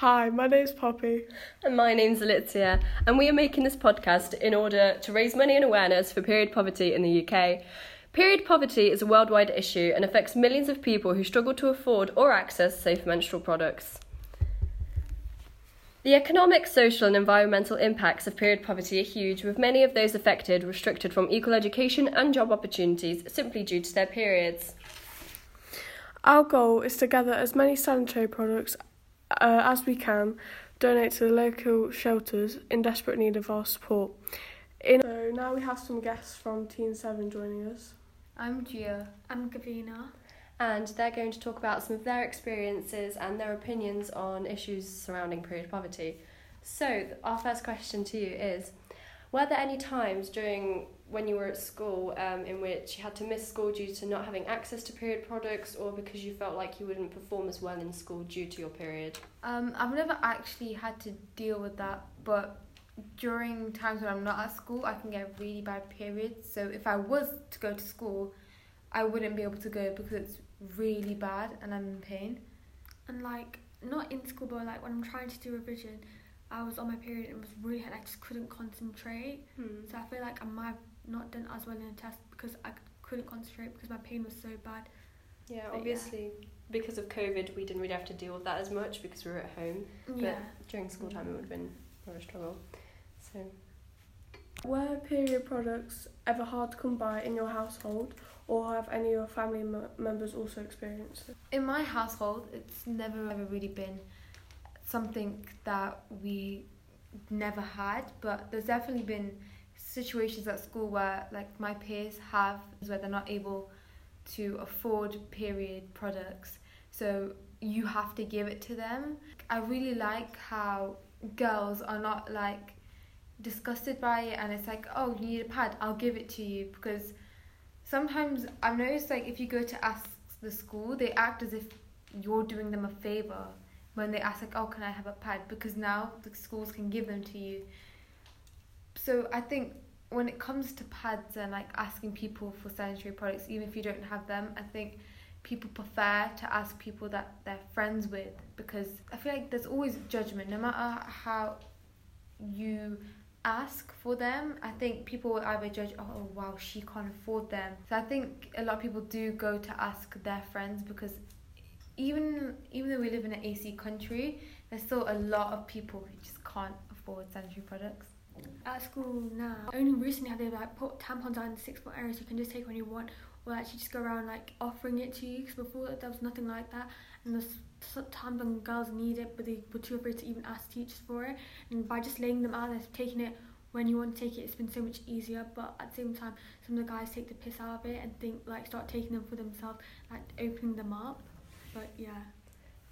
Hi, my name's Poppy. And my name's Alicia, and we are making this podcast in order to raise money and awareness for period poverty in the UK. Period poverty is a worldwide issue and affects millions of people who struggle to afford or access safe menstrual products. The economic, social, and environmental impacts of period poverty are huge, with many of those affected restricted from equal education and job opportunities simply due to their periods. Our goal is to gather as many sanitary products uh, as we can, donate to the local shelters in desperate need of our support. In- so now we have some guests from Teen 7 joining us. I'm Gia. I'm Gavina. And they're going to talk about some of their experiences and their opinions on issues surrounding period poverty. So, our first question to you is Were there any times during when you were at school um, in which you had to miss school due to not having access to period products or because you felt like you wouldn't perform as well in school due to your period? Um, I've never actually had to deal with that, but during times when I'm not at school, I can get really bad periods. So if I was to go to school, I wouldn't be able to go because it's really bad and I'm in pain. And like not in school, but like when I'm trying to do revision, I was on my period and it was really hard. I just couldn't concentrate. Hmm. So I feel like I might have not done as well in a test because I couldn't concentrate because my pain was so bad. Yeah, But yeah. obviously, because of COVID, we didn't really have to deal with that as much because we were at home. Yeah. But during school time, it would have been more of a struggle. So, Were period products ever hard to come by in your household, or have any of your family m- members also experienced it? In my household, it's never ever really been something that we never had, but there's definitely been situations at school where like my peers have where they're not able to afford period products. So you have to give it to them. I really like how girls are not like disgusted by it and it's like, oh, you need a pad, I'll give it to you because sometimes I've noticed like if you go to ask the school, they act as if you're doing them a favor when they ask like, oh, can I have a pad? Because now the schools can give them to you. So I think when it comes to pads and like asking people for sanitary products, even if you don't have them, I think people prefer to ask people that they're friends with because I feel like there's always judgment. No matter how you ask for them i think people will either judge oh wow she can't afford them. So i think a lot of people do go to ask their friends because even even though we live in an ac country there's still a lot of people who just can't afford sanitary products At school now, only recently have they like put tampons out in sixth form areas. You can just take when you want, or actually just go around like offering it to you. Because before there was nothing like that, and there's times when girls need it, but they were too afraid to even ask teachers for it. And by just laying them out and taking it when you want to take it, it's been so much easier. But at the same time, some of the guys take the piss out of it and think like start taking them for themselves, like opening them up. But yeah.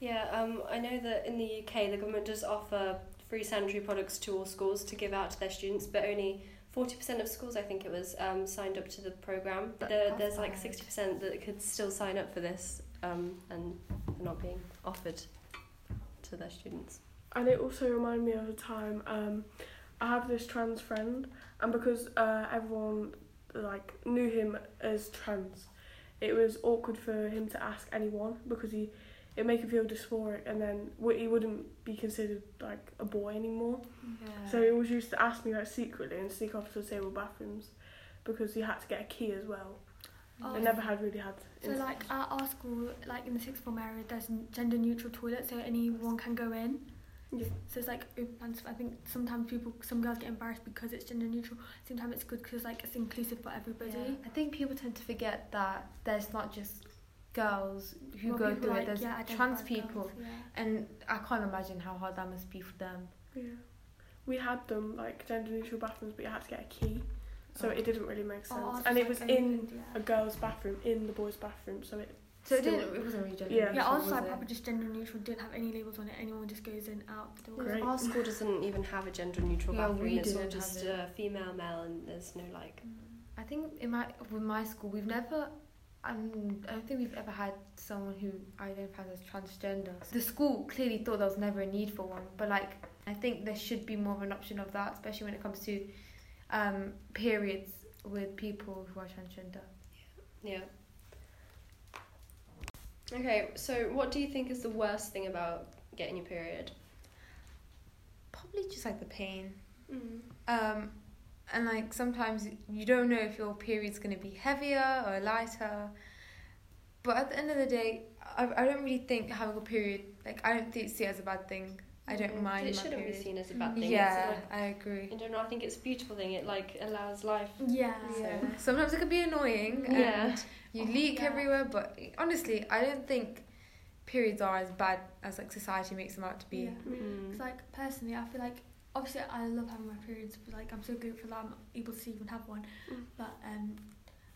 yeah, um, I know that in the UK, the government does offer free sanitary products to all schools to give out to their students, but only 40% of schools, I think it was, um, signed up to the programme. That- There, that's there's like 60% that could still sign up for this um, and they're not being offered to their students. And it also reminded me of a time um, I have this trans friend, and because uh, everyone like knew him as trans, it was awkward for him to ask anyone because he it make him feel dysphoric, and then w- he wouldn't be considered like a boy anymore. yeah So he always used to ask me like secretly and sneak off to the stable bathrooms because he had to get a key as well. Oh, I never had really had. So like at our school, like in the sixth form area, there's gender neutral toilets, so anyone can go in. Yeah. So it's like open. I think sometimes people, some girls get embarrassed because it's gender neutral. Sometimes it's good because like it's inclusive for everybody. Yeah. I think people tend to forget that there's not just girls who Well, go through like, it. There's yeah, trans people, girls, yeah. and I can't imagine how hard that must be for them. Yeah. We had them like gender neutral bathrooms, but you had to get a key, so Oh. it didn't really make sense. Oh, and it like was in yeah. a girl's bathroom, in the boys' bathroom, so it. So it didn't. It wasn't really gender Yeah. Yeah, neutral, ours was like proper just gender neutral. Didn't have any labels on it. Anyone just goes in, out the door. Great. Our school doesn't even have a gender neutral Yeah, bathroom. we it's all just it. uh, female, male, and there's no like. I think in my with my school we've never. Um, I don't think we've ever had someone who identifies as transgender. The school clearly thought there was never a need for one, but like I think there should be more of an option of that, especially when it comes to um, periods with people who are transgender. Yeah. Okay, so what do you think is the worst thing about getting your period? probably just like the pain. Mm. Um, and like sometimes you don't know if your period's gonna be heavier or lighter. But at the end of the day, I, I don't really think having a period like I don't think see it as a bad thing. I don't Mm. mind It my shouldn't period. be seen as a bad thing. Yeah, It's I agree. like, in general, I think it's a beautiful thing. It like allows life. Yeah. Yeah. Sometimes it can be annoying Yeah. and you Oh, leak yeah. everywhere, but honestly, I don't think periods are as bad as like society makes them out to be. Yeah. Mm. Because like personally, I feel like obviously I love having my periods, but like I'm so grateful that I'm able to even have one. Mm. But um,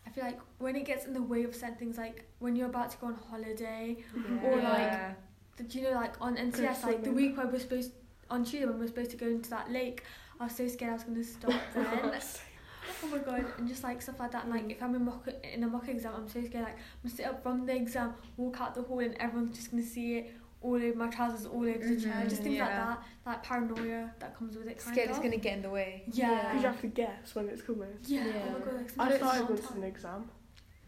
I feel like when it gets in the way of certain things, like when you're about to go on holiday, Or, like, Yeah. do you know like on NCS like the week where we're supposed on Tuesday when we're supposed to go into that lake, I was so scared I was gonna stop then. oh my god, and just like stuff like that. And like Mm. if I'm in mock in a mock exam, I'm so scared. Like I'm gonna sit up from the exam, walk out the hall, and everyone's just gonna see it all over my trousers, all over the chair. Just things like that, that paranoia that comes with it. Kind Scared of. it's gonna get in the way. Yeah. Because you have to guess when it's coming. Yeah. Yeah. Oh my god. Like, I sometimes started it's once an exam.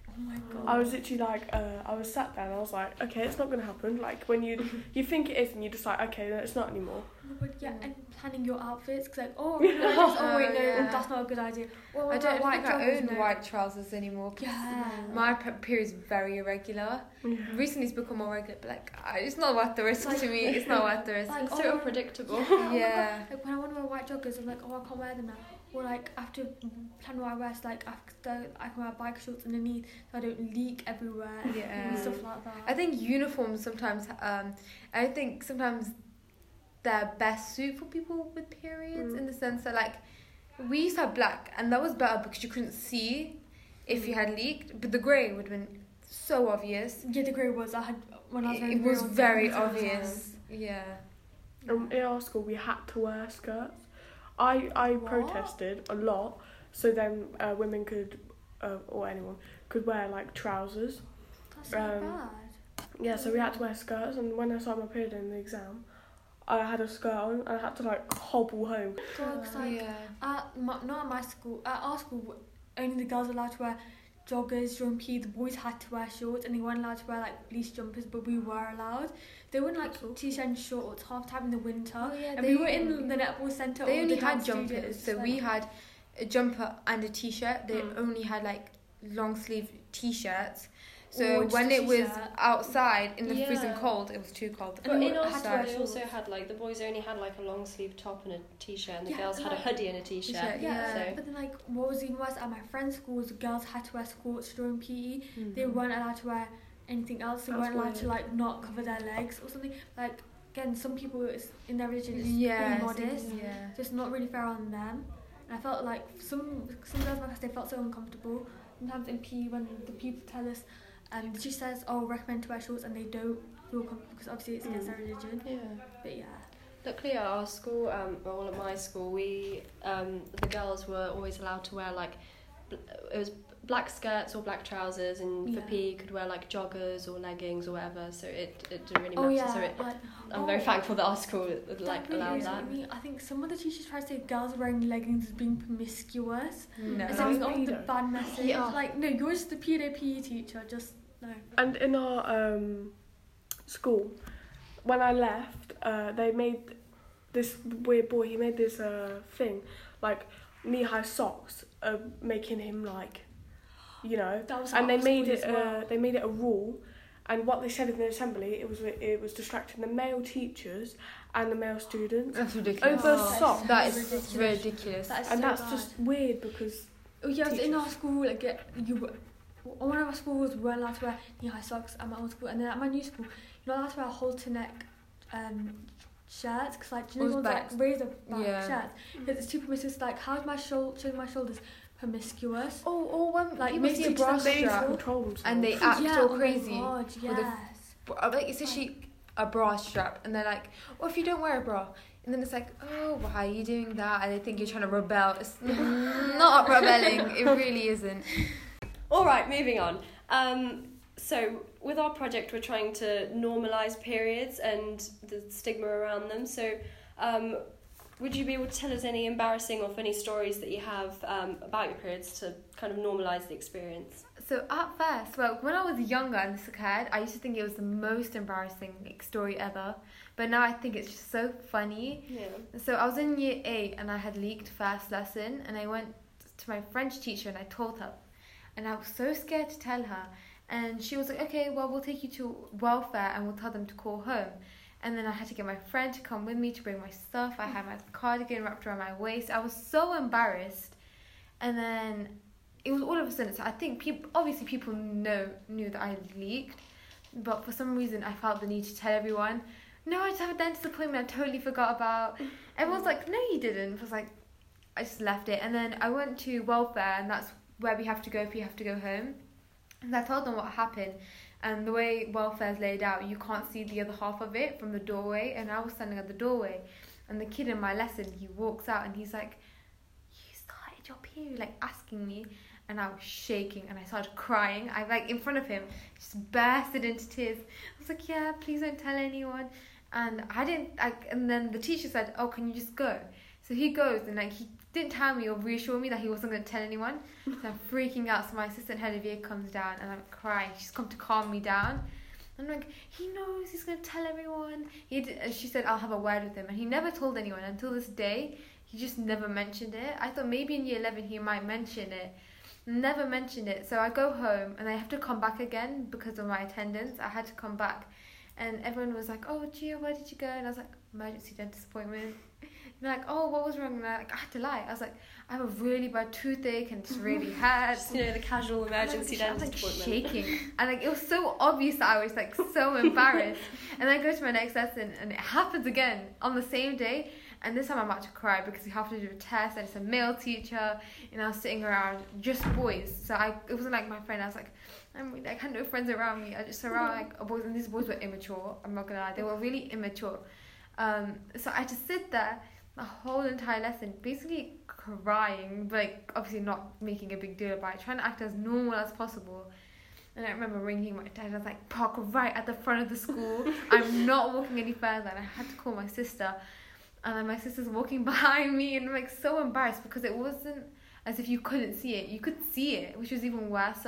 Oh my god. I was literally like, uh, I was sat there and I was like, okay, it's not gonna happen. Like when you you think it is and you just like, okay, no, it's not anymore. Oh god, yeah, Mm. and planning your outfits, cause like, oh, Yeah. I'm oh wait, no, Yeah. that's not a good idea. Or I don't white think I own no. white trousers anymore. because Yeah. My period is very irregular. Yeah. Recently, it's become more regular, but like I- it's not worth the risk Like- to me. It's not worth the risk. Like, It's oh, so my- unpredictable. Yeah. oh Yeah. God, Like when I want to wear white joggers, I'm like, oh, I can't wear them now. Or like I have to plan what I wear, so like after I can wear bike shorts underneath, so I don't leak everywhere Yeah. and Yeah. stuff like that. I think uniforms sometimes. Um, I think sometimes they're best suit for people with periods Mm. in the sense that like we used to have black and that was better because you couldn't see if you had leaked, but the grey would have been so obvious. yeah, the grey was I had when I was It, wearing it was very it was all the time. obvious. Yeah. Um, in our school, we had to wear skirts. I I What? protested a lot, so then uh, women could, uh, or anyone could wear like trousers. That's so Um, bad. Yeah, so we had to wear skirts, and when I started my period in the exam, I had a skirt on, and I had to like hobble home. God, 'cause, like, yeah. At my, not at my school. At our school, only the girls were allowed to wear joggers during PE. The boys had to wear shorts, and they weren't allowed to wear like fleece jumpers. But we were allowed. They wouldn't like cool. t-shirt and shorts half time in the winter. Oh, yeah, and we were in the netball centre. They all only the had jumpers, students, so we had a jumper and a t-shirt. They Mm. only had like long sleeve t-shirts. Or So just when a it was t-shirt. outside in the freezing Yeah. cold, it was too cold. But And in we our had to school, wear they also had like the boys only had like a long sleeve top and a t-shirt, and the Yeah, girls had a like- hoodie and a t-shirt. T-shirt, Yeah, Yeah. but then like what was even worse at my friend's school was the girls had to wear skirts during PE. They Mhm. weren't allowed to wear anything else. They That's weren't allowed to like not cover their legs or something. Like again, some people it's, in their religion it's yeah, pretty modest. Yeah. Just not really fair on them. And I felt like some some girls in my class they felt so uncomfortable. Sometimes in PE when the people tell us, um, she says, "Oh, recommend to wear shorts," and they don't feel comfortable because obviously it's against Mm. their religion. Yeah. But yeah, Luckily, at our school, um, well, at my school, we um, the girls were always allowed to wear like bl- it was black skirts or black trousers, and for Yeah. PE, you could wear like joggers or leggings or whatever. So it, it didn't really oh matter. yeah, So it, like, I'm very oh, thankful that our school would, like allowed irritated that. me. I think some of the teachers try to say girls wearing leggings as being promiscuous. No. It's No. like off the bad message. Yeah. Like no, you're just the pedo PE teacher. Just no. And in our um, school, when I left, uh, they made this weird boy. He made this uh, thing, like knee-high socks, uh, making him like, you know. That was And they made it. well. Uh, they made it a rule. And what they said in the assembly, it was it was distracting the male teachers and the male students. That's ridiculous. Over Oh, socks. That is ridiculous. ridiculous. That is and so that's bad. just weird because Oh yeah, it was in our school. Like it- you, were- one of our schools weren't allowed to wear knee-high socks at my old school, and then at my new school, you're not allowed to wear halter neck um, shirts because like do you know Or ones like back- razor back yeah. shirts because it's too promiscuous. Like how's my shoulder showing my shoulders promiscuous? Oh, or when Like, like people maybe see a bra them they need to strap and they act yeah, all oh crazy. My God, with the- yes. Br- like it's actually a bra strap, and they're like, "Well, if you don't wear a bra," and then it's like, "Oh, why are you doing that?" And they think you're trying to rebel. It's not rebelling. It really isn't. All right, moving on. Um, so with our project, we're trying to normalise periods and the stigma around them. So, um, would you be able to tell us any embarrassing or funny stories that you have um, about your periods to kind of normalise the experience? So at first, well, when I was younger and this occurred, I used to think it was the most embarrassing like, story ever but now I think it's just so funny. Yeah. So I was in year eight and I had leaked first lesson and I went to my French teacher and I told her, and I was so scared to tell her, and she was like, okay, well we'll take you to welfare and we'll tell them to call home. And then I had to get my friend to come with me to bring my stuff. I had my cardigan wrapped around my waist. I was so embarrassed. And then it was all of a sudden. So I think people, obviously, people know knew that I leaked, but for some reason, I felt the need to tell everyone. No, I just have a dentist appointment. I totally forgot about. Everyone's like, no, you didn't. I was like, I just left it. And then I went to welfare, and that's where we have to go if you have to go home. And I told them what happened. And the way welfare's laid out, you can't see the other half of it from the doorway. And I was standing at the doorway, and the kid in my lesson, he walks out and he's like, "You started your period," like asking me, and I was shaking and I started crying. I like in front of him, just bursted into tears. I was like, "Yeah, please don't tell anyone." And I didn't. I, and then the teacher said, "Oh, can you just go?" So he goes and like he didn't tell me or reassure me that he wasn't going to tell anyone. So I'm freaking out. So my assistant head of year comes down and I'm crying. She's come to calm me down. I'm like, he knows he's going to tell everyone. He did, she said, I'll have a word with him. And he never told anyone until this day. He just never mentioned it. I thought maybe in year 11 he might mention it. Never mentioned it. So I go home and I have to come back again because of my attendance. I had to come back. And everyone was like, oh, Gia, where did you go? And I was like, emergency dentist appointment. They're like, oh, what was wrong? And they're like, I had to lie. I was like, I have a really bad toothache and it's really hurts. You know, the casual emergency I was, dentist like, appointment. shaking. And like it was so obvious that I was like so embarrassed. and then I go to my next lesson and it happens again on the same day. And this time I'm about to cry because we have to do a test and it's a male teacher and I was sitting around just boys. So I it wasn't like my friend, I was like, I'm really, I had no friends around me. I just around like boys and these boys were immature, I'm not gonna lie. They were really immature. Um, so I just sit there the whole entire lesson basically crying, but like obviously not making a big deal about it, trying to act as normal as possible. And I remember ringing my dad. I was like, "Park right at the front of the school. I'm not walking any further." And I had to call my sister, and then my sister's walking behind me, and I'm like so embarrassed because it wasn't as if you couldn't see it. You could see it, which was even worse.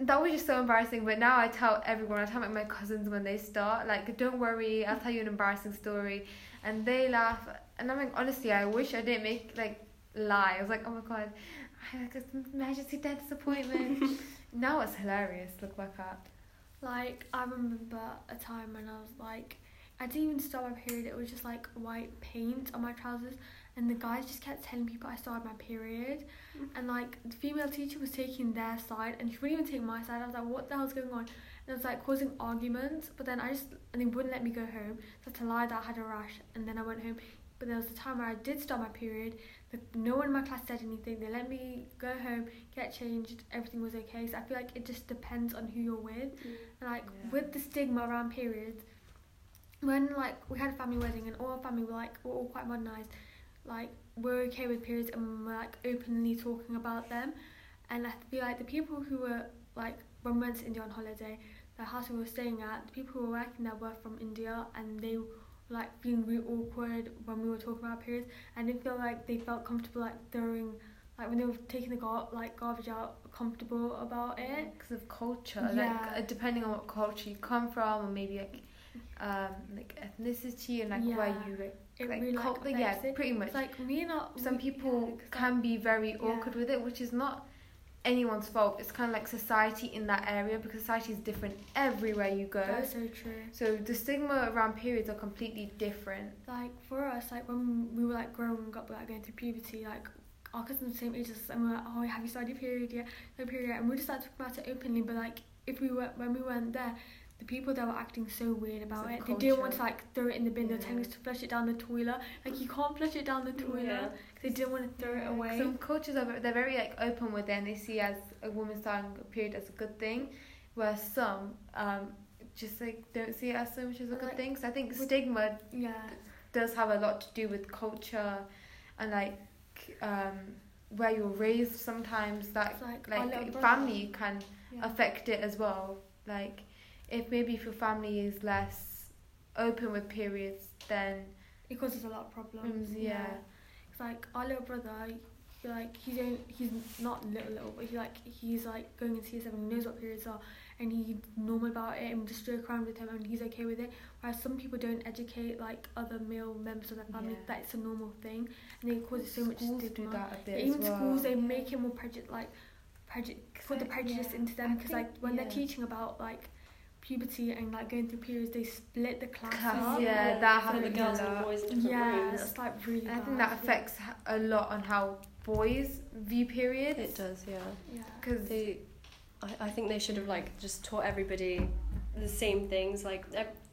That was just so embarrassing. But now I tell everyone. I tell like my cousins when they start, like, "Don't worry, I'll tell you an embarrassing story," and they laugh. And I'm like, honestly, I wish I didn't make like lie. I was like, "Oh my god." I had like an emergency dentist appointment. now it's hilarious. Look back at. Like I remember a time when I was like, I didn't even start my period. It was just like white paint on my trousers, and the guys just kept telling people I started my period, mm. and like the female teacher was taking their side, and she wouldn't even take my side. I was like, what the hell's going on? And it was like causing arguments. But then I just and they wouldn't let me go home. So I had to lie that I had a rash, and then I went home. But there was a time where I did start my period. The, no one in my class said anything. They let me go home, get changed. Everything was okay. So I feel like it just depends on who you're with. Mm. And like Yeah. with the stigma around periods, when like we had a family wedding and all our family were like we're all quite modernized, like we're okay with periods and we're like openly talking about them, and I feel like the people who were like when we went to India on holiday, the house we were staying at, the people who were working there were from India and they were like feeling really awkward when we were talking about periods, and didn't feel like they felt comfortable like throwing. Like when they were taking the gar- like garbage out, comfortable about it. because of culture Yeah. like uh, depending on what culture you come from or maybe like um like ethnicity and like where Yeah. you like, It like really like, cult- yeah it. pretty much It's like me and our, some we- people yeah, can be very yeah. awkward with it which is not anyone's fault it's kind of like society in that area because society is different everywhere you go That's so true. so the stigma around periods are completely different Like for us, like when we were like growing up, like going through puberty, like our cousins the same age as us, and we we're like, oh, have you started your period yet? No period yet. And we just started talking about it openly. But like if we were when we weren't there, the people that were acting so weird about It's it, a they didn't want to like throw it in the bin. They were telling us to flush it down the toilet. Like you can't flush it down the toilet. Yeah. 'cause They didn't want to throw it away. Some cultures are they're very like open with it and they see as a woman starting a period as a good thing, where some um just like don't see it as so much as a And, good like, thing. So I think with- stigma yeah. does have a lot to do with culture and like um where you're raised sometimes that It's like, like family can yeah. affect it as well. Like if maybe if your family is less open with periods then It causes a lot of problems. Mm, yeah. It's like our little brother, he, like he's only, he's not little little, but he like he's like going into year seven. He knows what periods are, and he's normal about it and just joke around with him and he's okay with it. Whereas some people don't educate like other male members of their family Yeah. that it's a normal thing and they cause so much Schools do stigma. that bit Even well. schools they make it more prejudice like prejudice put the prejudice yeah, into them because like when they're teaching about like puberty and like going through periods they split the class, Class, up. yeah, that for the happens girls and boys in different Yeah, rooms. it's like really And I think that affects a lot on how boys view periods. It does, yeah. Yeah. Because They, I, I think they should have like just taught everybody the same things. Like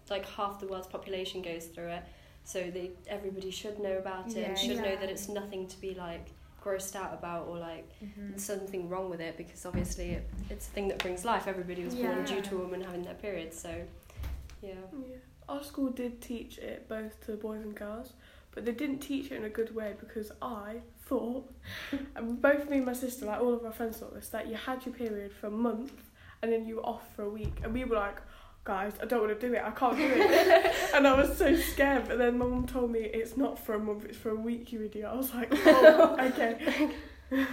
like half the world's population goes through it, so they everybody should know about it and Yeah, should know that it's nothing to be like grossed out about or like Mhm. something wrong with it because obviously it, it's a thing that brings life. Everybody was born due to a woman having their period, so yeah. Yeah. Our school did teach it both to boys and girls, but they didn't teach it in a good way because I thought, and both me and my sister, like all of our friends thought this, that you had your period for a month and then you were off for a week. And we were like, guys, I don't want to do it, I can't do it. and I was so scared, but then my mum told me it's not for a month, it's for a week, you idiot. I was like, oh, okay.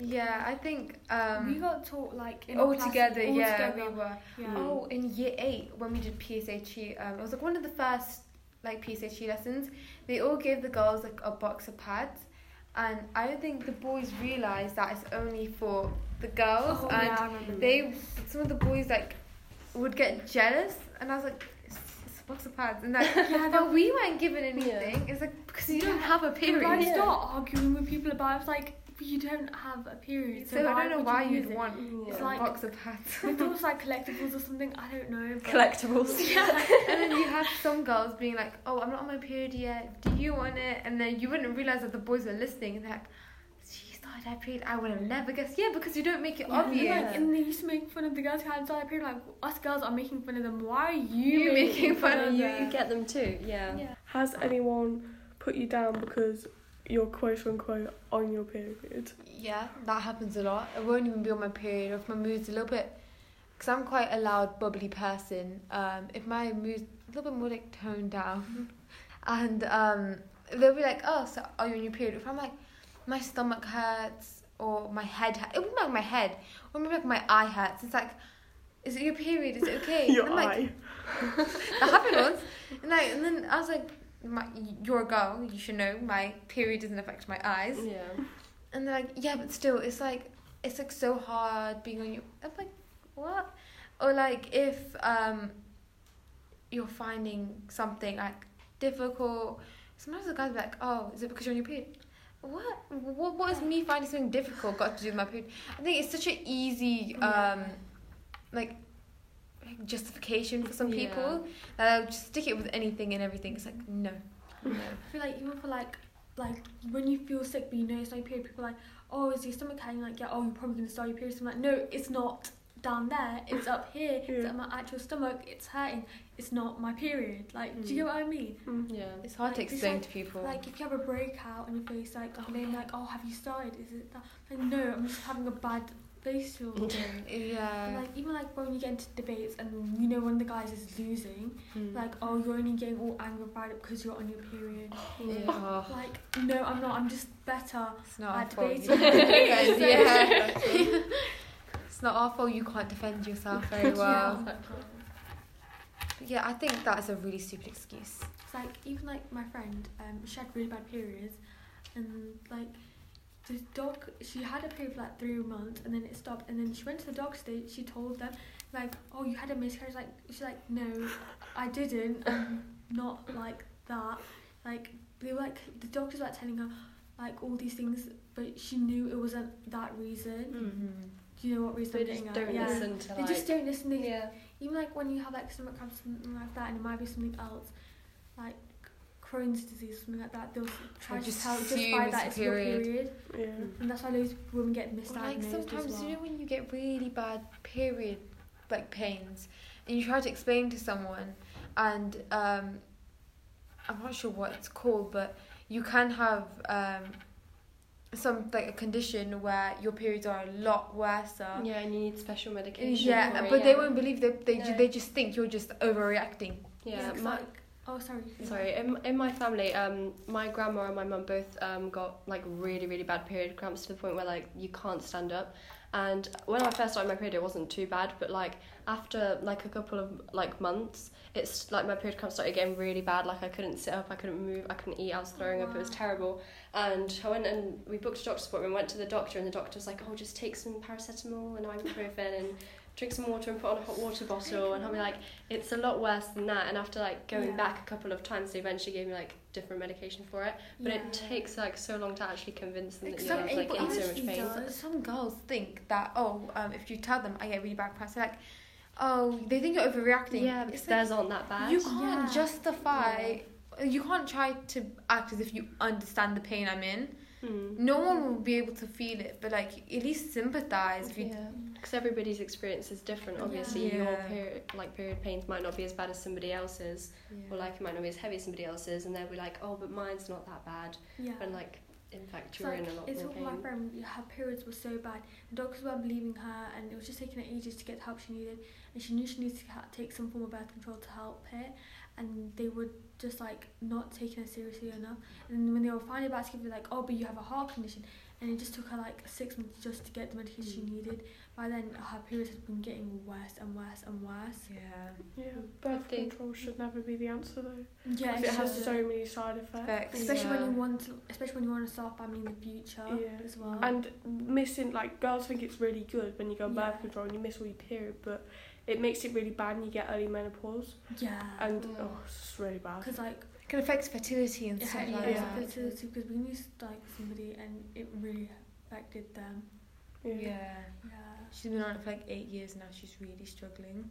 Yeah, I think um, we got taught like in all class, together. all yeah, together. we were. Yeah. Oh, in year eight when we did PSHE, um, it was like one of the first like PSHE lessons. They all gave the girls like a box of pads, and I don't think the boys realized that it's only for the girls. Oh, and yeah, I remember they, some of the boys like would get jealous, and I was like. It's, it's a box of pads, and like, Yeah, but we weren't given anything. It's like because you don't have a Period. period. I Yeah. start arguing with people about it. I was like, you don't have a period. So, So I don't know why you you'd it? want It's a like- box of pads. I thought it was like collectibles or something. I don't know. Collectibles. Yeah. and then you have some girls being like, "Oh, I'm not on my period yet. Do you want it?" And then you wouldn't realize that the boys were listening. And they're like, "She started her period. I would have never guessed." Yeah, because you don't make it Yeah, obvious. Like, and they used to make fun of the girls who had started period. Like us girls are making fun of them. Why are you, You making fun of you, them? you get them too, yeah. Yeah. Has anyone put you down because you're quote unquote on your period? Yeah, that happens a lot. I won't even be on my period if my mood's a little bit. Because I'm quite a loud, bubbly person. Um, if my mood's a little bit more like toned down, and um, they'll be like, "Oh, so are you on your period?" If I'm like, my stomach hurts or my head, hurt, it would be like my head, or maybe like my eye hurts. It's like, is it your period? Is it okay? Your And I'm like, eye. that happened once. And like, and then I was like, my, "You're a girl. You should know. My period doesn't affect my eyes." Yeah. And they're like, yeah, but still, it's like it's like so hard being on your. I'm like, what? Or like if um, you're finding something like difficult. Sometimes the guys be like, oh, is it because you're on your period? What? What? What is me finding something difficult got to do with my period? I think it's such an easy um, like justification for some Yeah. people that they'll just stick it with anything and everything. It's like no, no. I feel like even for like like when you feel sick but you know it's not your period, people are like, oh, is your stomach hurting? Like, yeah, oh, you're probably gonna start your period. So I'm like, no, it's not down there. It's up here. It's at my actual stomach. It's hurting. It's not my period. Like, do Mm. you get what I mean? Mm. Yeah. It's hard to Like, it's explain like- to people. Like if you have a breakout on your face, like Oh, and then like, oh, have you started? Is it that? Like, no, I'm just having a bad facial day. And, yeah. like even like when you get into debates and you know when the guys is losing, Mm. like oh you're only getting all angry about it because you're on your period. yeah. Like no, I'm not. I'm just better. it's not at our debating. You- yeah. yeah. It's not our fault you can't defend yourself very well. Yeah. Yeah, I think that's a really stupid excuse. It's like even like my friend, um, she had really bad periods, and like the dog, she had a period for like three months, and then it stopped, and then she went to the doctor. They, she told them like, oh, you had a miscarriage. Like she's like, no, I didn't. I'm not like that. Like they were like the doctors were like, telling her like all these things, but she knew it wasn't that reason. Mm. Do you know what reason They just don't? Yeah. listen to They like. just don't listen. They yeah. Even like when you have like stomach cramps or something like that, and it might be something else, like Crohn's disease, something like that. They'll try to tell assume justify it's that a it's your period. period, Yeah. and that's why those women get Or like sometimes as well. you know when you get really bad period like pains and you try to explain to someone and um I'm not sure what it's called but you can have um some like a condition where your periods are a lot worse. Yeah, and you need special medication. Yeah, but they won't believe that they ju- No. they just think you're just overreacting. Yeah, my, like, oh sorry. Sorry, in, in my family, um, my grandma and my mum both um, got like really, really bad period cramps to the point where like you can't stand up, And when I first started my period, it wasn't too bad, but like after like a couple of like months, it's like my period cramps started getting really bad. Like I couldn't sit up, I couldn't move, I couldn't eat, I was throwing up. It was terrible. And I went and we booked a doctor's appointment. Went to the doctor, and the doctor was like, "Oh, just take some paracetamol and ibuprofen and." Drink some water and put on a hot water bottle, and I'll be like, it's a lot worse than that. And after like going Yeah. back a couple of times, they eventually gave me like different medication for it. But it takes like so long to actually convince them that Some you're like people in so much pain. does. Some girls think that oh, um, if you tell them I get really bad cramps, they're like, oh, they think you're overreacting. Yeah, because It's like, theirs aren't that bad. you can't Yeah. justify. You can't try to act as if you understand the pain I'm in. Mm. No one will be able to feel it, but like at least sympathize. If you, Yeah, because everybody's experience is different. Obviously, your Yeah. period, like period pains might not be as bad as somebody else's, or like it might not be as heavy as somebody else's, and they'll be like, "Oh, but mine's not that bad," Yeah. and like, in fact, It's you're like, in a lot it's more what my friend, her periods were so bad. The doctors weren't believing her, and it was just taking her ages to get the help she needed. And she knew she needed to take some form of birth control to help her, and they were just like not taking her seriously enough. And when they were finally about to give her like, oh, but you have a heart condition, and it just took her like six months just to get the medication she Mm. needed. By then, her periods had been getting worse and worse and worse. yeah, Yeah, birth They- control should never be the answer though. Yeah, 'Cause it has so many side effects. Facts. especially Yeah. when you want to, especially when you want to start a family in the future Yeah. as well. And missing, like, girls think it's really good when you go on birth control and you miss all your period, but it makes it really bad and you get early menopause. yeah, And, Yeah. oh, it's really bad. because like it can affect fertility and it stuff had like yeah. that. fertility because we knew like somebody and it really affected them. Yeah. Yeah, Yeah, she's been on it for like eight years now. She's really struggling.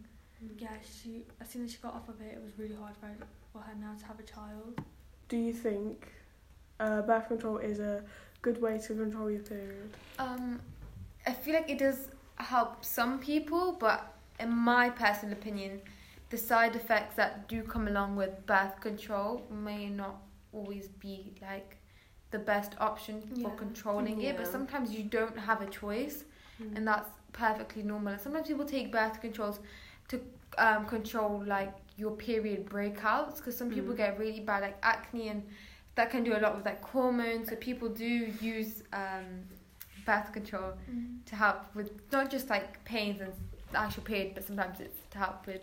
yeah. She as soon as she got off of it, it was really hard for her, for her now to have a child. Do you think uh, birth control is a good way to control your period? Um, I feel like it does help some people, but in my personal opinion, the side effects that do come along with birth control may not always be like the best option for Yeah. controlling it. But sometimes you don't have a choice, Mm. and that's perfectly normal. And sometimes people take birth controls to um, control like your period breakouts because some people Mm. get really bad like acne and that can do a lot with like hormones. So people do use um, birth control to help with not just like pains and actual period, but sometimes it's to help with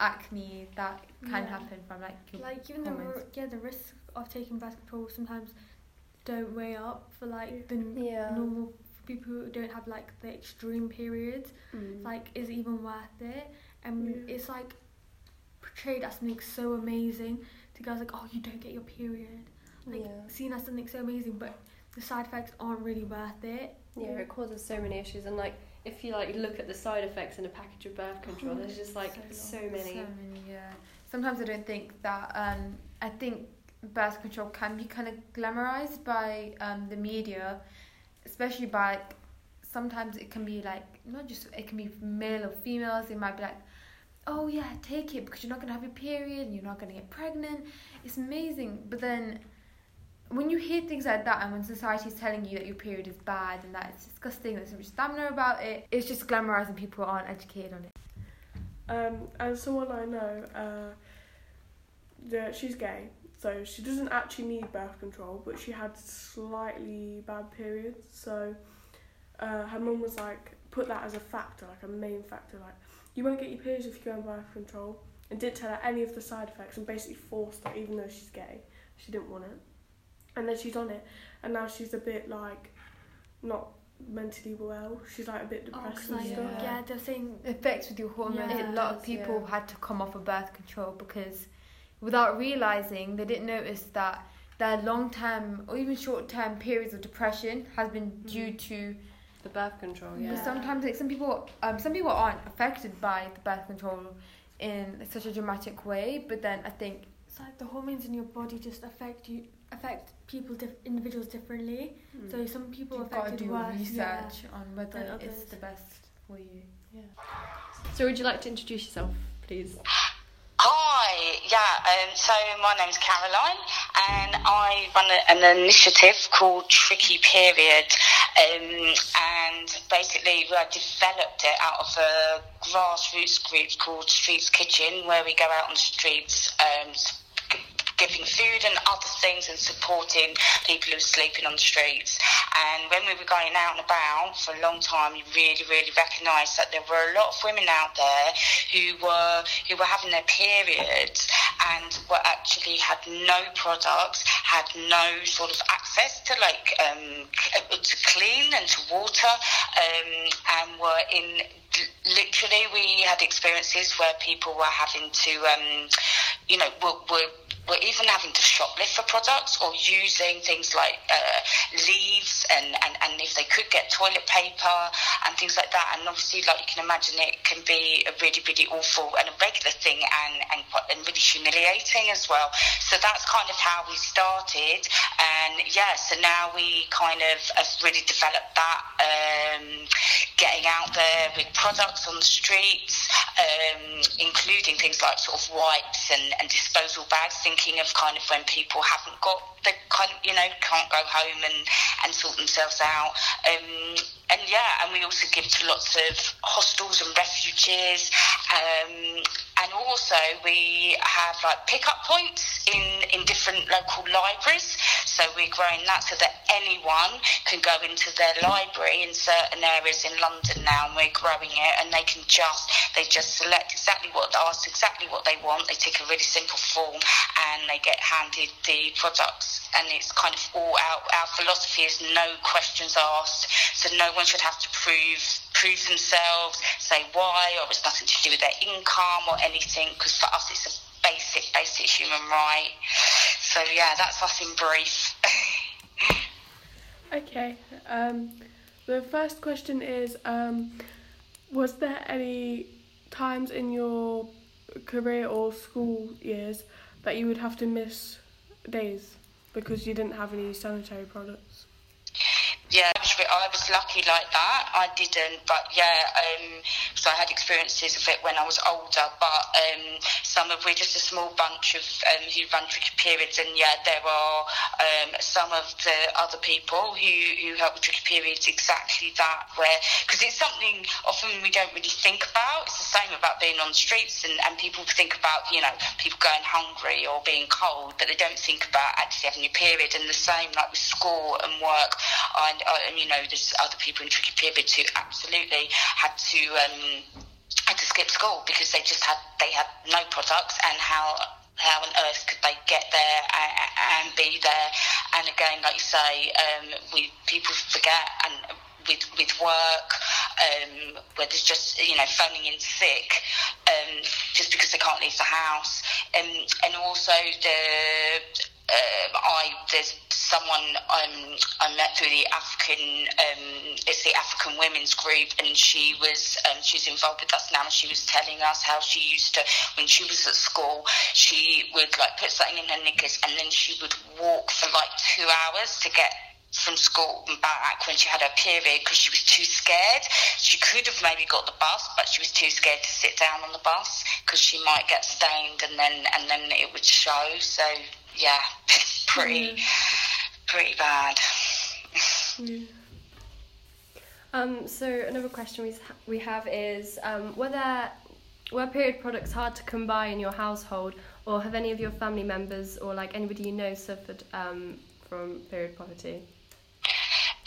acne that can Yeah. happen from like your Like even the hormones. ri- yeah the risk of taking birth control sometimes don't weigh up for like the n- Yeah. normal people who don't have like the extreme periods. Mm. Like is it even worth it? And Yeah. it's like portrayed as something so amazing to girls like oh you don't get your period like yeah. seen as something so amazing, but the side effects aren't really worth it. Yeah, it causes so many issues, and like if you like look at the side effects in a package of birth control, there's just like So so, many. So many, yeah. Sometimes I don't think that. Um, I think birth control can be kind of glamorized by um, the media, especially by. Like, sometimes it can be like not just it can be male or females. They might be like, "Oh yeah, take it because you're not gonna have your period and you're not gonna get pregnant." It's amazing, but then. When you hear things like that, and when society's telling you that your period is bad and that it's disgusting, there's so much stamina about it, it's just glamorizing people who aren't educated on it. Um, as someone I know, uh, the, she's gay, so she doesn't actually need birth control, but she had slightly bad periods. So uh, her mum was like, put that as a factor, like a main factor, like you won't get your periods if you go on birth control, and didn't tell her any of the side effects, and basically forced her, even though she's gay, she didn't want it, and then she's on it, and now she's a bit like not mentally well. She's like a bit Oh, and like, stuff. Yeah. yeah, they're saying affects with your hormones. Yeah, a it lot of people yeah. had to come off of birth control because without realizing they didn't notice that their long term or even short term periods of depression has been due to The birth control, yeah. Yeah. sometimes like some people um some people aren't affected by the birth control in such a dramatic way but then I think it's like the hormones in your body just affect you affect people dif- individuals differently. Mm. So some people you've are got to affected do worse. research Yeah. on whether it's the best for you. Yeah. So, would you like to introduce yourself, please? Hi, yeah, um, so my name's Caroline and I run a, an initiative called Tricky Period um, and basically I developed it out of a grassroots group called Streets Kitchen where we go out on the streets um, s- g- giving food and other things and supporting people who are sleeping on the streets. And when we were going out and about for a long time, you really, really recognised that there were a lot of women out there who were who were having their periods and were actually had no products, had no sort of access to like um, to clean and to water, um, and were in literally we had experiences where people were having to um, you know were, were were even having to shoplift for products or using things like uh, leaves and, and, and if they could get toilet paper and things like that. And obviously, like you can imagine, it can be a really, really awful and a regular thing and, and, and really humiliating as well. So that's kind of how we started. And yeah, so now we kind of have really developed that, um, getting out there with products on the streets, um, including things like sort of wipes and, and disposal bags, thinking of kind of when people haven't got the kind of, you know, can't go home and, and sort themselves out. Um, and yeah, and we also give to lots of hostels and refugees. Um, and also we have like pickup points in, in different local libraries. So we're growing that so that anyone can go into their library in certain areas in London now, and we're growing it, and they can just they just select exactly what ask exactly what they want. They take a really simple form, and they get handed the products. And it's kind of all our our philosophy is no questions asked, so no one should have to prove prove themselves, say why, or it's nothing to do with their income or anything, because for us it's a basic, basic human right. So yeah, that's us in brief. okay. Um, the first question is, um, was there any times in your career or school years that you would have to miss days because you didn't have any sanitary products? Yeah, I was, lucky like that. I didn't, but yeah, um, so I had experiences of it when I was older. But um, some of we're just a small bunch of um, who run tricky periods, and yeah, there are um, some of the other people who who help with tricky periods exactly that. Where because it's something often we don't really think about. It's the same about being on the streets, and, and people think about you know people going hungry or being cold, but they don't think about actually having your period. And the same like with school and work. I and you know, there's other people in tricky periods who absolutely had to um, had to skip school because they just had they had no products, and how how on earth could they get there and, and be there? And again, like you say, um, we people forget and with with work, um, where there's just you know phoning in sick, um, just because they can't leave the house, um, and also the uh, I there's someone um, I met through the African um, it's the African Women's Group, and she was um, she's involved with us now, and she was telling us how she used to when she was at school, she would like put something in her knickers, and then she would walk for like two hours to get from school and back when she had her period because she was too scared. She could have maybe got the bus, but she was too scared to sit down on the bus because she might get stained and then and then it would show. So yeah, pretty, mm. pretty bad. Mm. Um, so another question we we have is um, were there were period products hard to come by in your household, or have any of your family members or like anybody you know suffered um, from period poverty?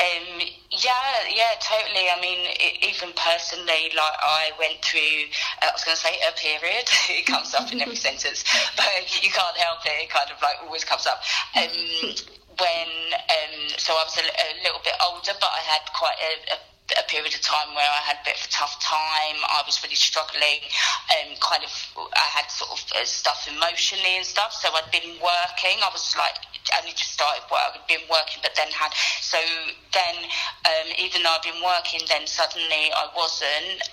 Um, yeah, yeah, totally. I mean, it, even personally, like I went through, uh, I was going to say a period. it comes up in every sentence, but you can't help it. It kind of like always comes up. Um, when um, so I was a, a, little bit older, but I had quite a, a a period of time where I had a bit of a tough time. I was really struggling, um, kind of, I had sort of uh, stuff emotionally and stuff. So I'd been working. I was like, only just started work. I'd been working, but then had, so then, um, even though I'd been working, then suddenly I wasn't,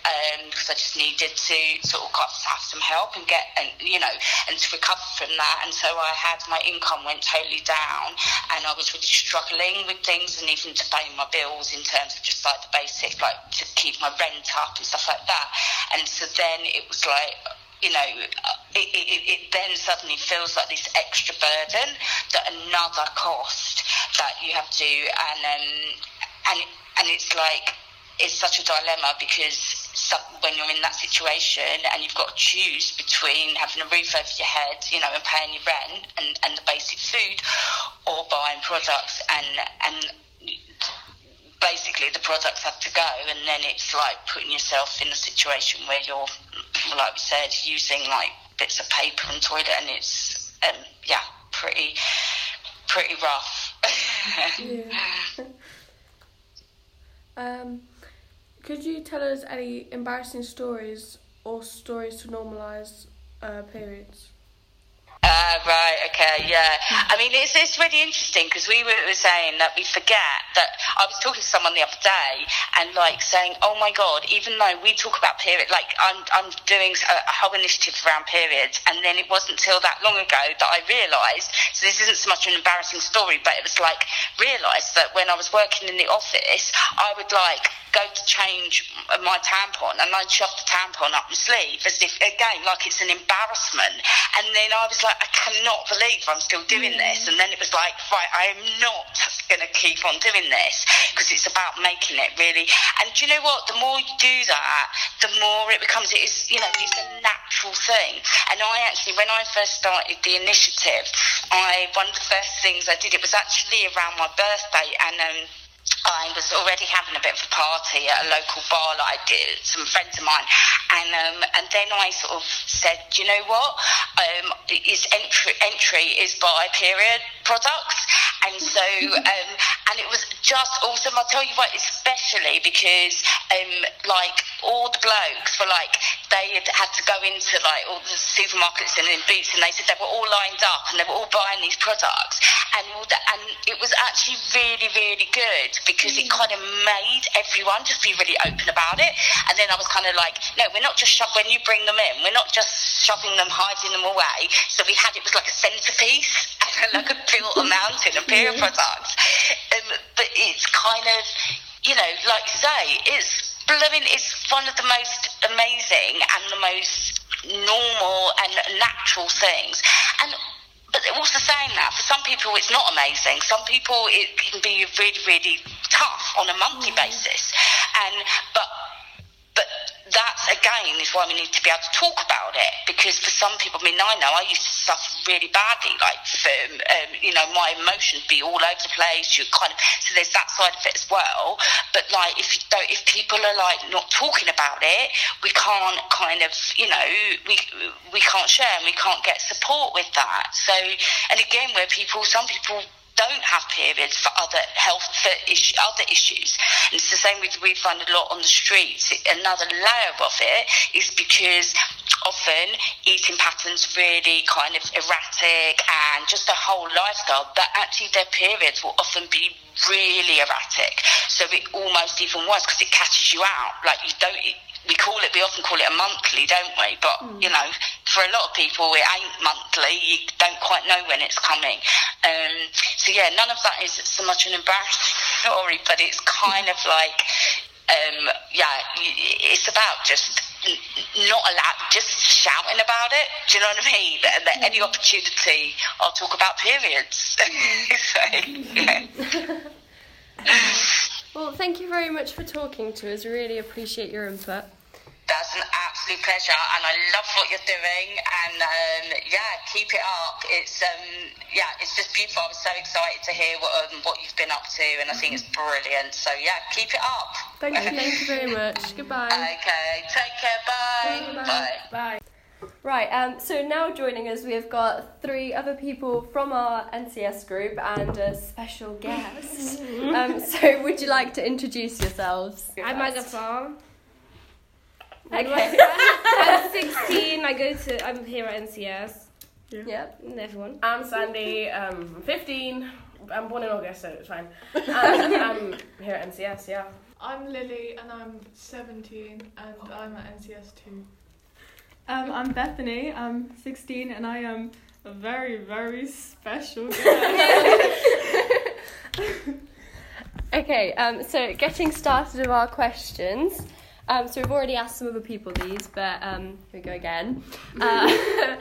because um, I just needed to sort of have some help and get, and you know, and to recover from that. And so I had, my income went totally down and I was really struggling with things and even to pay my bills in terms of just like the basic basic, like to keep my rent up and stuff like that. And so then it was like, you know, it, it, it then suddenly feels like this extra burden that another cost that you have to, and um, and and it's like it's such a dilemma because some, when you're in that situation and you've got to choose between having a roof over your head, you know, and paying your rent and, and the basic food, or buying products and and basically the products have to go, and then it's like putting yourself in a situation where you're, like we said, using like bits of paper and toilet, and it's um, yeah, pretty pretty rough. Yeah. um, could you tell us any embarrassing stories or stories to normalise uh, periods? Uh, right, okay, yeah. I mean, it's, it's really interesting because we were, were saying that we forget that I was talking to someone the other day and like saying, oh my God, even though we talk about period, like I'm, I'm doing a, a whole initiative around periods and then it wasn't till that long ago that I realised, so this isn't so much an embarrassing story, but it was like realised that when I was working in the office, I would like go to change my tampon and I'd shove the tampon up my sleeve as if, again, like it's an embarrassment. And then I was like, I cannot believe I'm still doing this. And then it was like, right, I am not going to keep on doing this because it's about making it really. And do you know what? The more you do that, the more it becomes, it is, you know, it's a natural thing. And I actually, when I first started the initiative, I, one of the first things I did, it was actually around my birthday and, um, I was already having a bit of a party at a local bar that I did, some friends of mine, and um, and then I sort of said, you know what? Um, is entry entry is by period products, and so um, and it was just awesome. I'll tell you what, especially because um, like all the blokes were like they had had to go into like all the supermarkets and in Boots, and they said they were all lined up and they were all buying these products, and all that, and it was actually really really good because it kind of made everyone just be really open about it. And then I was kind of like, no, we're not just shoving, when you bring them in, we're not just shoving them, hiding them away. So we had, it was like a centerpiece, like a built a mountain of beer products. Um, but it's kind of, you know, like you say, it's blooming, it's one of the most amazing and the most normal and natural things. And but also saying that for some people it's not amazing. Some people it can be really, really tough on a monthly mm. basis. And but but that's again is why we need to be able to talk about it because for some people, I mean, I know I used to suffer really badly, like um, you know, my emotions be all over the place. You kind of so there's that side of it as well. But like if you don't, if people are like not talking about it, we can't kind of, you know, we we can't share and we can't get support with that. So and again, where people, some people don't have periods for other health for issue, other issues. And it's the same with we find a lot on the streets. Another layer of it is because often eating patterns really kind of erratic and just a whole lifestyle that actually their periods will often be really erratic. So it almost even worse because it catches you out. Like you don't we call it, we often call it a monthly, don't we? But, mm. you know, for a lot of people, it ain't monthly. You don't quite know when it's coming. Um, so, yeah, none of that is so much an embarrassing story, but it's kind of like, um, yeah, it's about just not allowed, just shouting about it. Do you know what I mean? That, that any opportunity, I'll talk about periods. so, yeah. Well, thank you very much for talking to us. Really appreciate your input. That's an absolute pleasure, and I love what you're doing. And um, yeah, keep it up. It's um, yeah, it's just beautiful. I'm so excited to hear what um, what you've been up to, and I think it's brilliant. So yeah, keep it up. Thank you. thank you very much. Goodbye. Okay, take care. Bye. Bye. Bye. Bye. Right, um, so now joining us, we have got three other people from our NCS group and a special guest. um, so, would you like to introduce yourselves? I'm Agatha. Okay. I'm 16. I go to. I'm here at NCS. Yeah. Yep. And everyone. I'm Sandy. Um, I'm 15. I'm born in August, so it's fine. And I'm here at NCS. Yeah. I'm Lily, and I'm 17, and I'm at NCS too. Um, I'm Bethany. I'm 16 and I am a very, very special girl. okay, um, so getting started with our questions. Um, so we've already asked some other people these, but um, here we go again. Uh,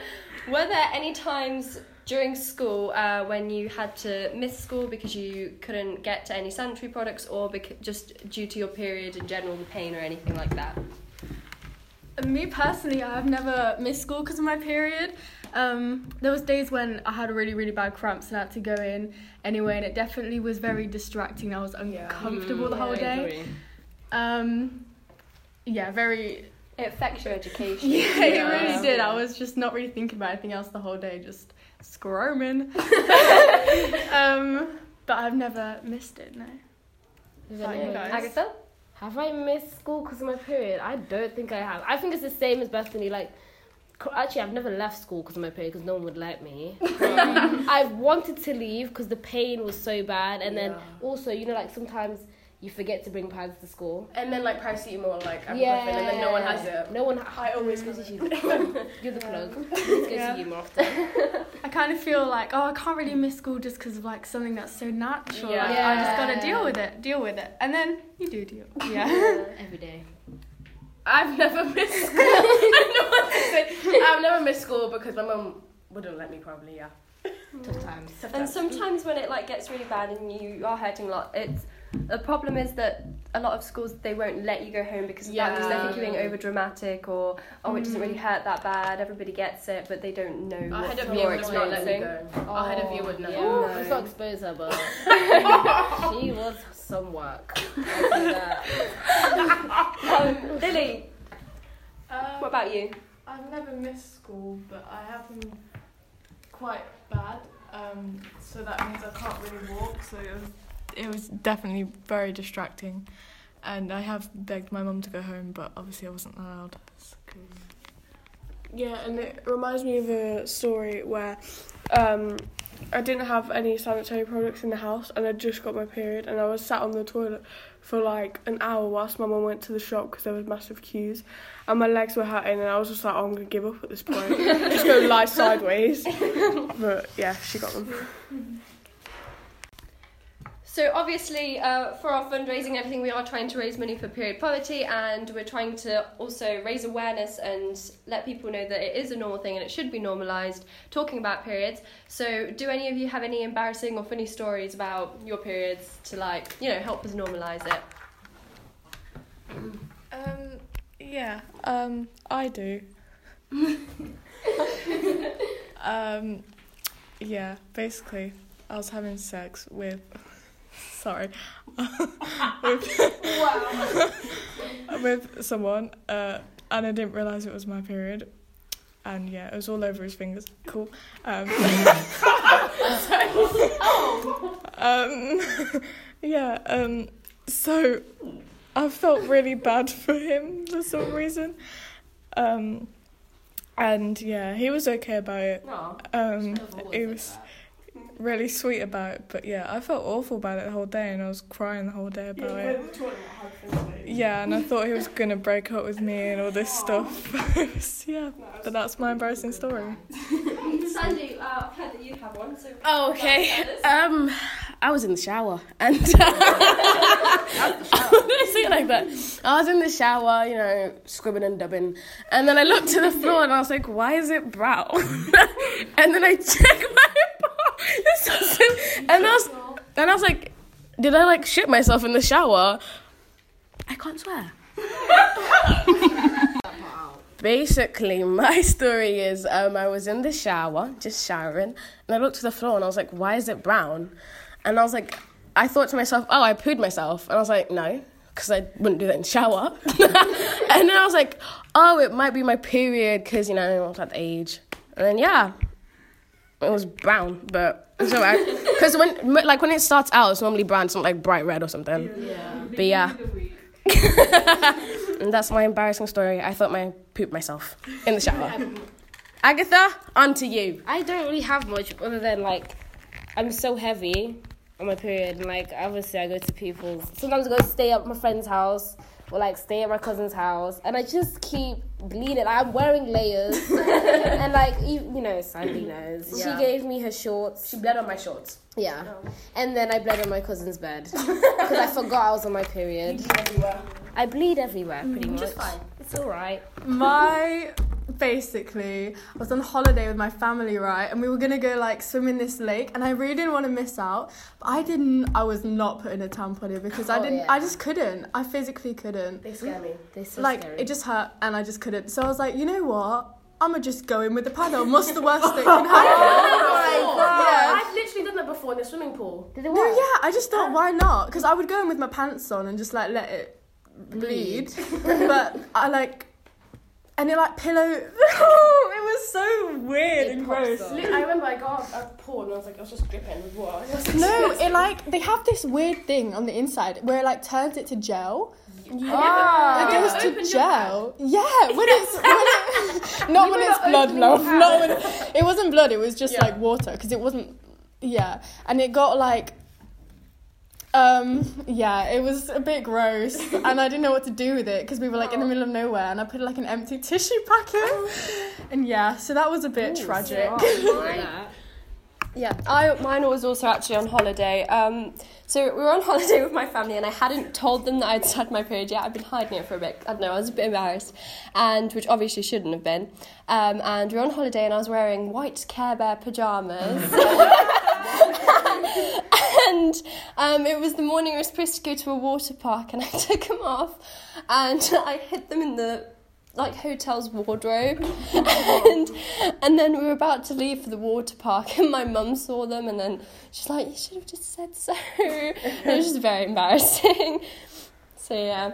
were there any times during school uh, when you had to miss school because you couldn't get to any sanitary products or bec- just due to your period in general, the pain or anything like that? Me personally, I've never missed school because of my period. Um, there was days when I had really really bad cramps and I had to go in anyway, and it definitely was very distracting. I was uncomfortable the whole day. Um, yeah, very. It affects your education. Yeah, it really did. I was just not really thinking about anything else the whole day, just scrooming. um, but I've never missed it. No. About you guys? Agatha? Have I missed school because of my period? I don't think I have. I think it's the same as Bethany. Like, actually, I've never left school because of my period because no one would let me. Um, I wanted to leave because the pain was so bad, and then also, you know, like sometimes you forget to bring pads to school. And then like paracetamol, like ibuprofen, Yeah, and then no one has it. No one. I always This have is it. you. You're the plug. Um, Let's go Yeah. to you more often. I kind of feel like, oh, I can't really miss school just because of like something that's so natural. Yeah. Like, I just gotta deal with it, deal with it, and then you do deal. Yeah. Every day. I've never missed school. I know what to say. I've never missed school because my mum wouldn't let me. Probably, yeah. Tough times. And sometimes when it like gets really bad and you are hurting a lot, it's the problem is that a lot of schools they won't let you go home because of that because they think you're being over dramatic or oh it doesn't really hurt that bad everybody gets it but they don't know Our what head of you're year would not let me experiencing. go. Our head of year would not. Yeah, No. let's not expose her, but she was some work. I'll um, Lily Um, what about you I've never missed school, but I have them quite bad. Um, so that means I can't really walk. So it was, it was definitely very distracting, and I have begged my mum to go home, but obviously I wasn't allowed. Yeah, and it reminds me of a story where um, I didn't have any sanitary products in the house and I just got my period and I was sat on the toilet for like an hour whilst my mum went to the shop because there was massive queues and my legs were hurting and I was just like, oh, I'm going to give up at this point. just go lie sideways. But yeah, she got them. So obviously, uh, for our fundraising and everything, we are trying to raise money for period poverty, and we're trying to also raise awareness and let people know that it is a normal thing and it should be normalised. Talking about periods. So, do any of you have any embarrassing or funny stories about your periods to like, you know, help us normalise it? Um, yeah, um, I do. um, yeah, basically, I was having sex with. Sorry. with, with someone, uh, and I didn't realise it was my period. And yeah, it was all over his fingers. Cool. Um, um, yeah, um, so I felt really bad for him for some reason. Um, and yeah, he was okay about it. No. Um, he was really sweet about it, but yeah, I felt awful about it the whole day, and I was crying the whole day about it. Yeah, and I thought he was gonna break up with me and all this stuff. It was- yeah, but that's my embarrassing story. Sandy, uh, I've heard that you have one. So Oh, okay. Um, I was in the shower and I'm gonna say it like that. I was in the shower, you know, scribbing and dubbing, and then I looked to the floor and I was like, "Why is it brown?" and then I checked my bra, and I was, and I was like, "Did I like shit myself in the shower?" I can't swear. Basically, my story is um, I was in the shower, just showering, and I looked to the floor and I was like, why is it brown? And I was like, I thought to myself, oh, I pooed myself. And I was like, no, because I wouldn't do that in the shower. and then I was like, oh, it might be my period because, you know, I was at the age. And then, yeah, it was brown, but it's alright. Because when, like, when it starts out, it's normally brown, it's not like bright red or something. But yeah. and that's my embarrassing story. I thought my pooped myself in the shower. Agatha, on to you. I don't really have much other than like I'm so heavy on my period and like obviously I go to people's sometimes I go stay at my friend's house or like stay at my cousin's house and I just keep bleeding. I'm wearing layers and like you, you know Sandy knows. Yeah. She gave me her shorts. She bled on my shorts. Yeah. Oh. And then I bled on my cousin's bed because I forgot I was on my period. I bleed everywhere mm-hmm. pretty much. Just fine. It's all right. My basically, I was on holiday with my family, right? And we were gonna go like swim in this lake, and I really didn't want to miss out. But I didn't. I was not putting a tampon in because I Oh, didn't. yeah. I just couldn't. I physically couldn't. They scare me. They're so like scary. it just hurt, and I just couldn't. So I was like, you know what? I'ma just go in with the paddle. What's the worst that can happen? Oh yeah. Oh I've literally done that before in the swimming pool. Did it No, yeah, I just thought, why not? Because I would go in with my pants on and just like let it bleed. but I like, and it like pillow. it was so weird and gross. Li- I remember I got off a pool and I was like, I was just dripping with water. I was No, it like they have this weird thing on the inside where it like turns it to gel. Ah. It Have goes to opened your gel. Yeah, when it's when it, not when it's blood, love. Not when it wasn't blood. It was just Yeah. like water because it wasn't. Yeah, and it got like. Um. Yeah, it was a bit gross, and I didn't know what to do with it because we were like in the middle of nowhere, and I put like an empty tissue packet, and yeah, so that was a bit tragic. Yeah, I mine was also actually on holiday. Um, so we were on holiday with my family, and I hadn't told them that I'd had my period yet. I'd been hiding it for a bit. I don't know. I was a bit embarrassed, and which obviously shouldn't have been. Um, and we were on holiday, and I was wearing white Care Bear pajamas. And um, it was the morning we were supposed to go to a water park, and I took them off, and I hid them in the like hotel's wardrobe and and then we were about to leave for the water park and my mum saw them and then she's like you should have just said so it was just very embarrassing so yeah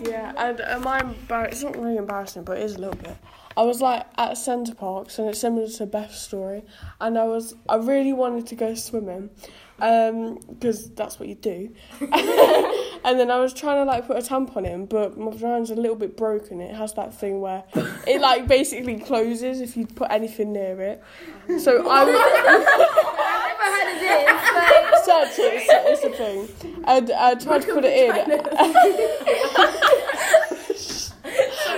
Yeah, and uh, my embar- it's not really embarrassing, but it is a little bit. I was like at Center Parcs, and it's similar to Beth's story. And I was, I really wanted to go swimming, because that's what you do. and then I was trying to like put a tampon in, but my vagina's a little bit broken. It has that thing where it like basically closes if you put anything near it. So I. I've never Search it, it's, it's a thing. And I tried to put it in.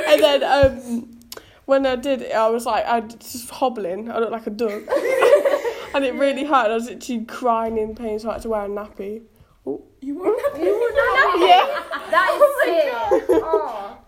and then um, when I did it, I was like, I was just hobbling. I looked like a duck. And it really hurt. I was literally crying in pain, so I had to wear a nappy. Oh, you wore a nappy? Yeah, That is oh sick. Oh.